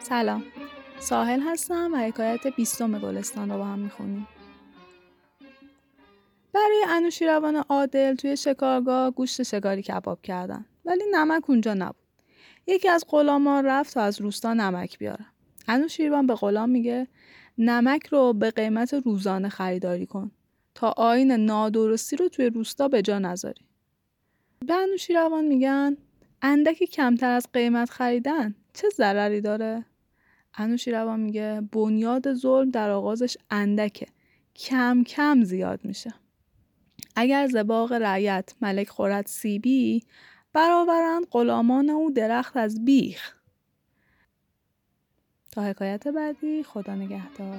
سلام. ساحل هستم و حکایت بیستم گلستان رو با هم می‌خونیم. برای انوشیروان عادل توی شکارگاه گوشت شکاری کباب کردن. ولی نمک اونجا نبود. یکی از غلامان رفت تا از روستا نمک بیاره انوشیروان به غلام میگه نمک رو به قیمت روزانه خریداری کن تا آین نادرستی رو توی روستا به جا نذاری. به انوشیروان میگن اندکی کمتر از قیمت خریدن چه ضرری داره؟ انوشیروان میگه بنیاد ظلم در آغازش اندکه کم کم زیاد میشه. اگر زباق رعیت ملک خورد سیبی برآورند غلامان او درخت از بیخ. تا حکایت بعدی خدا نگهدار.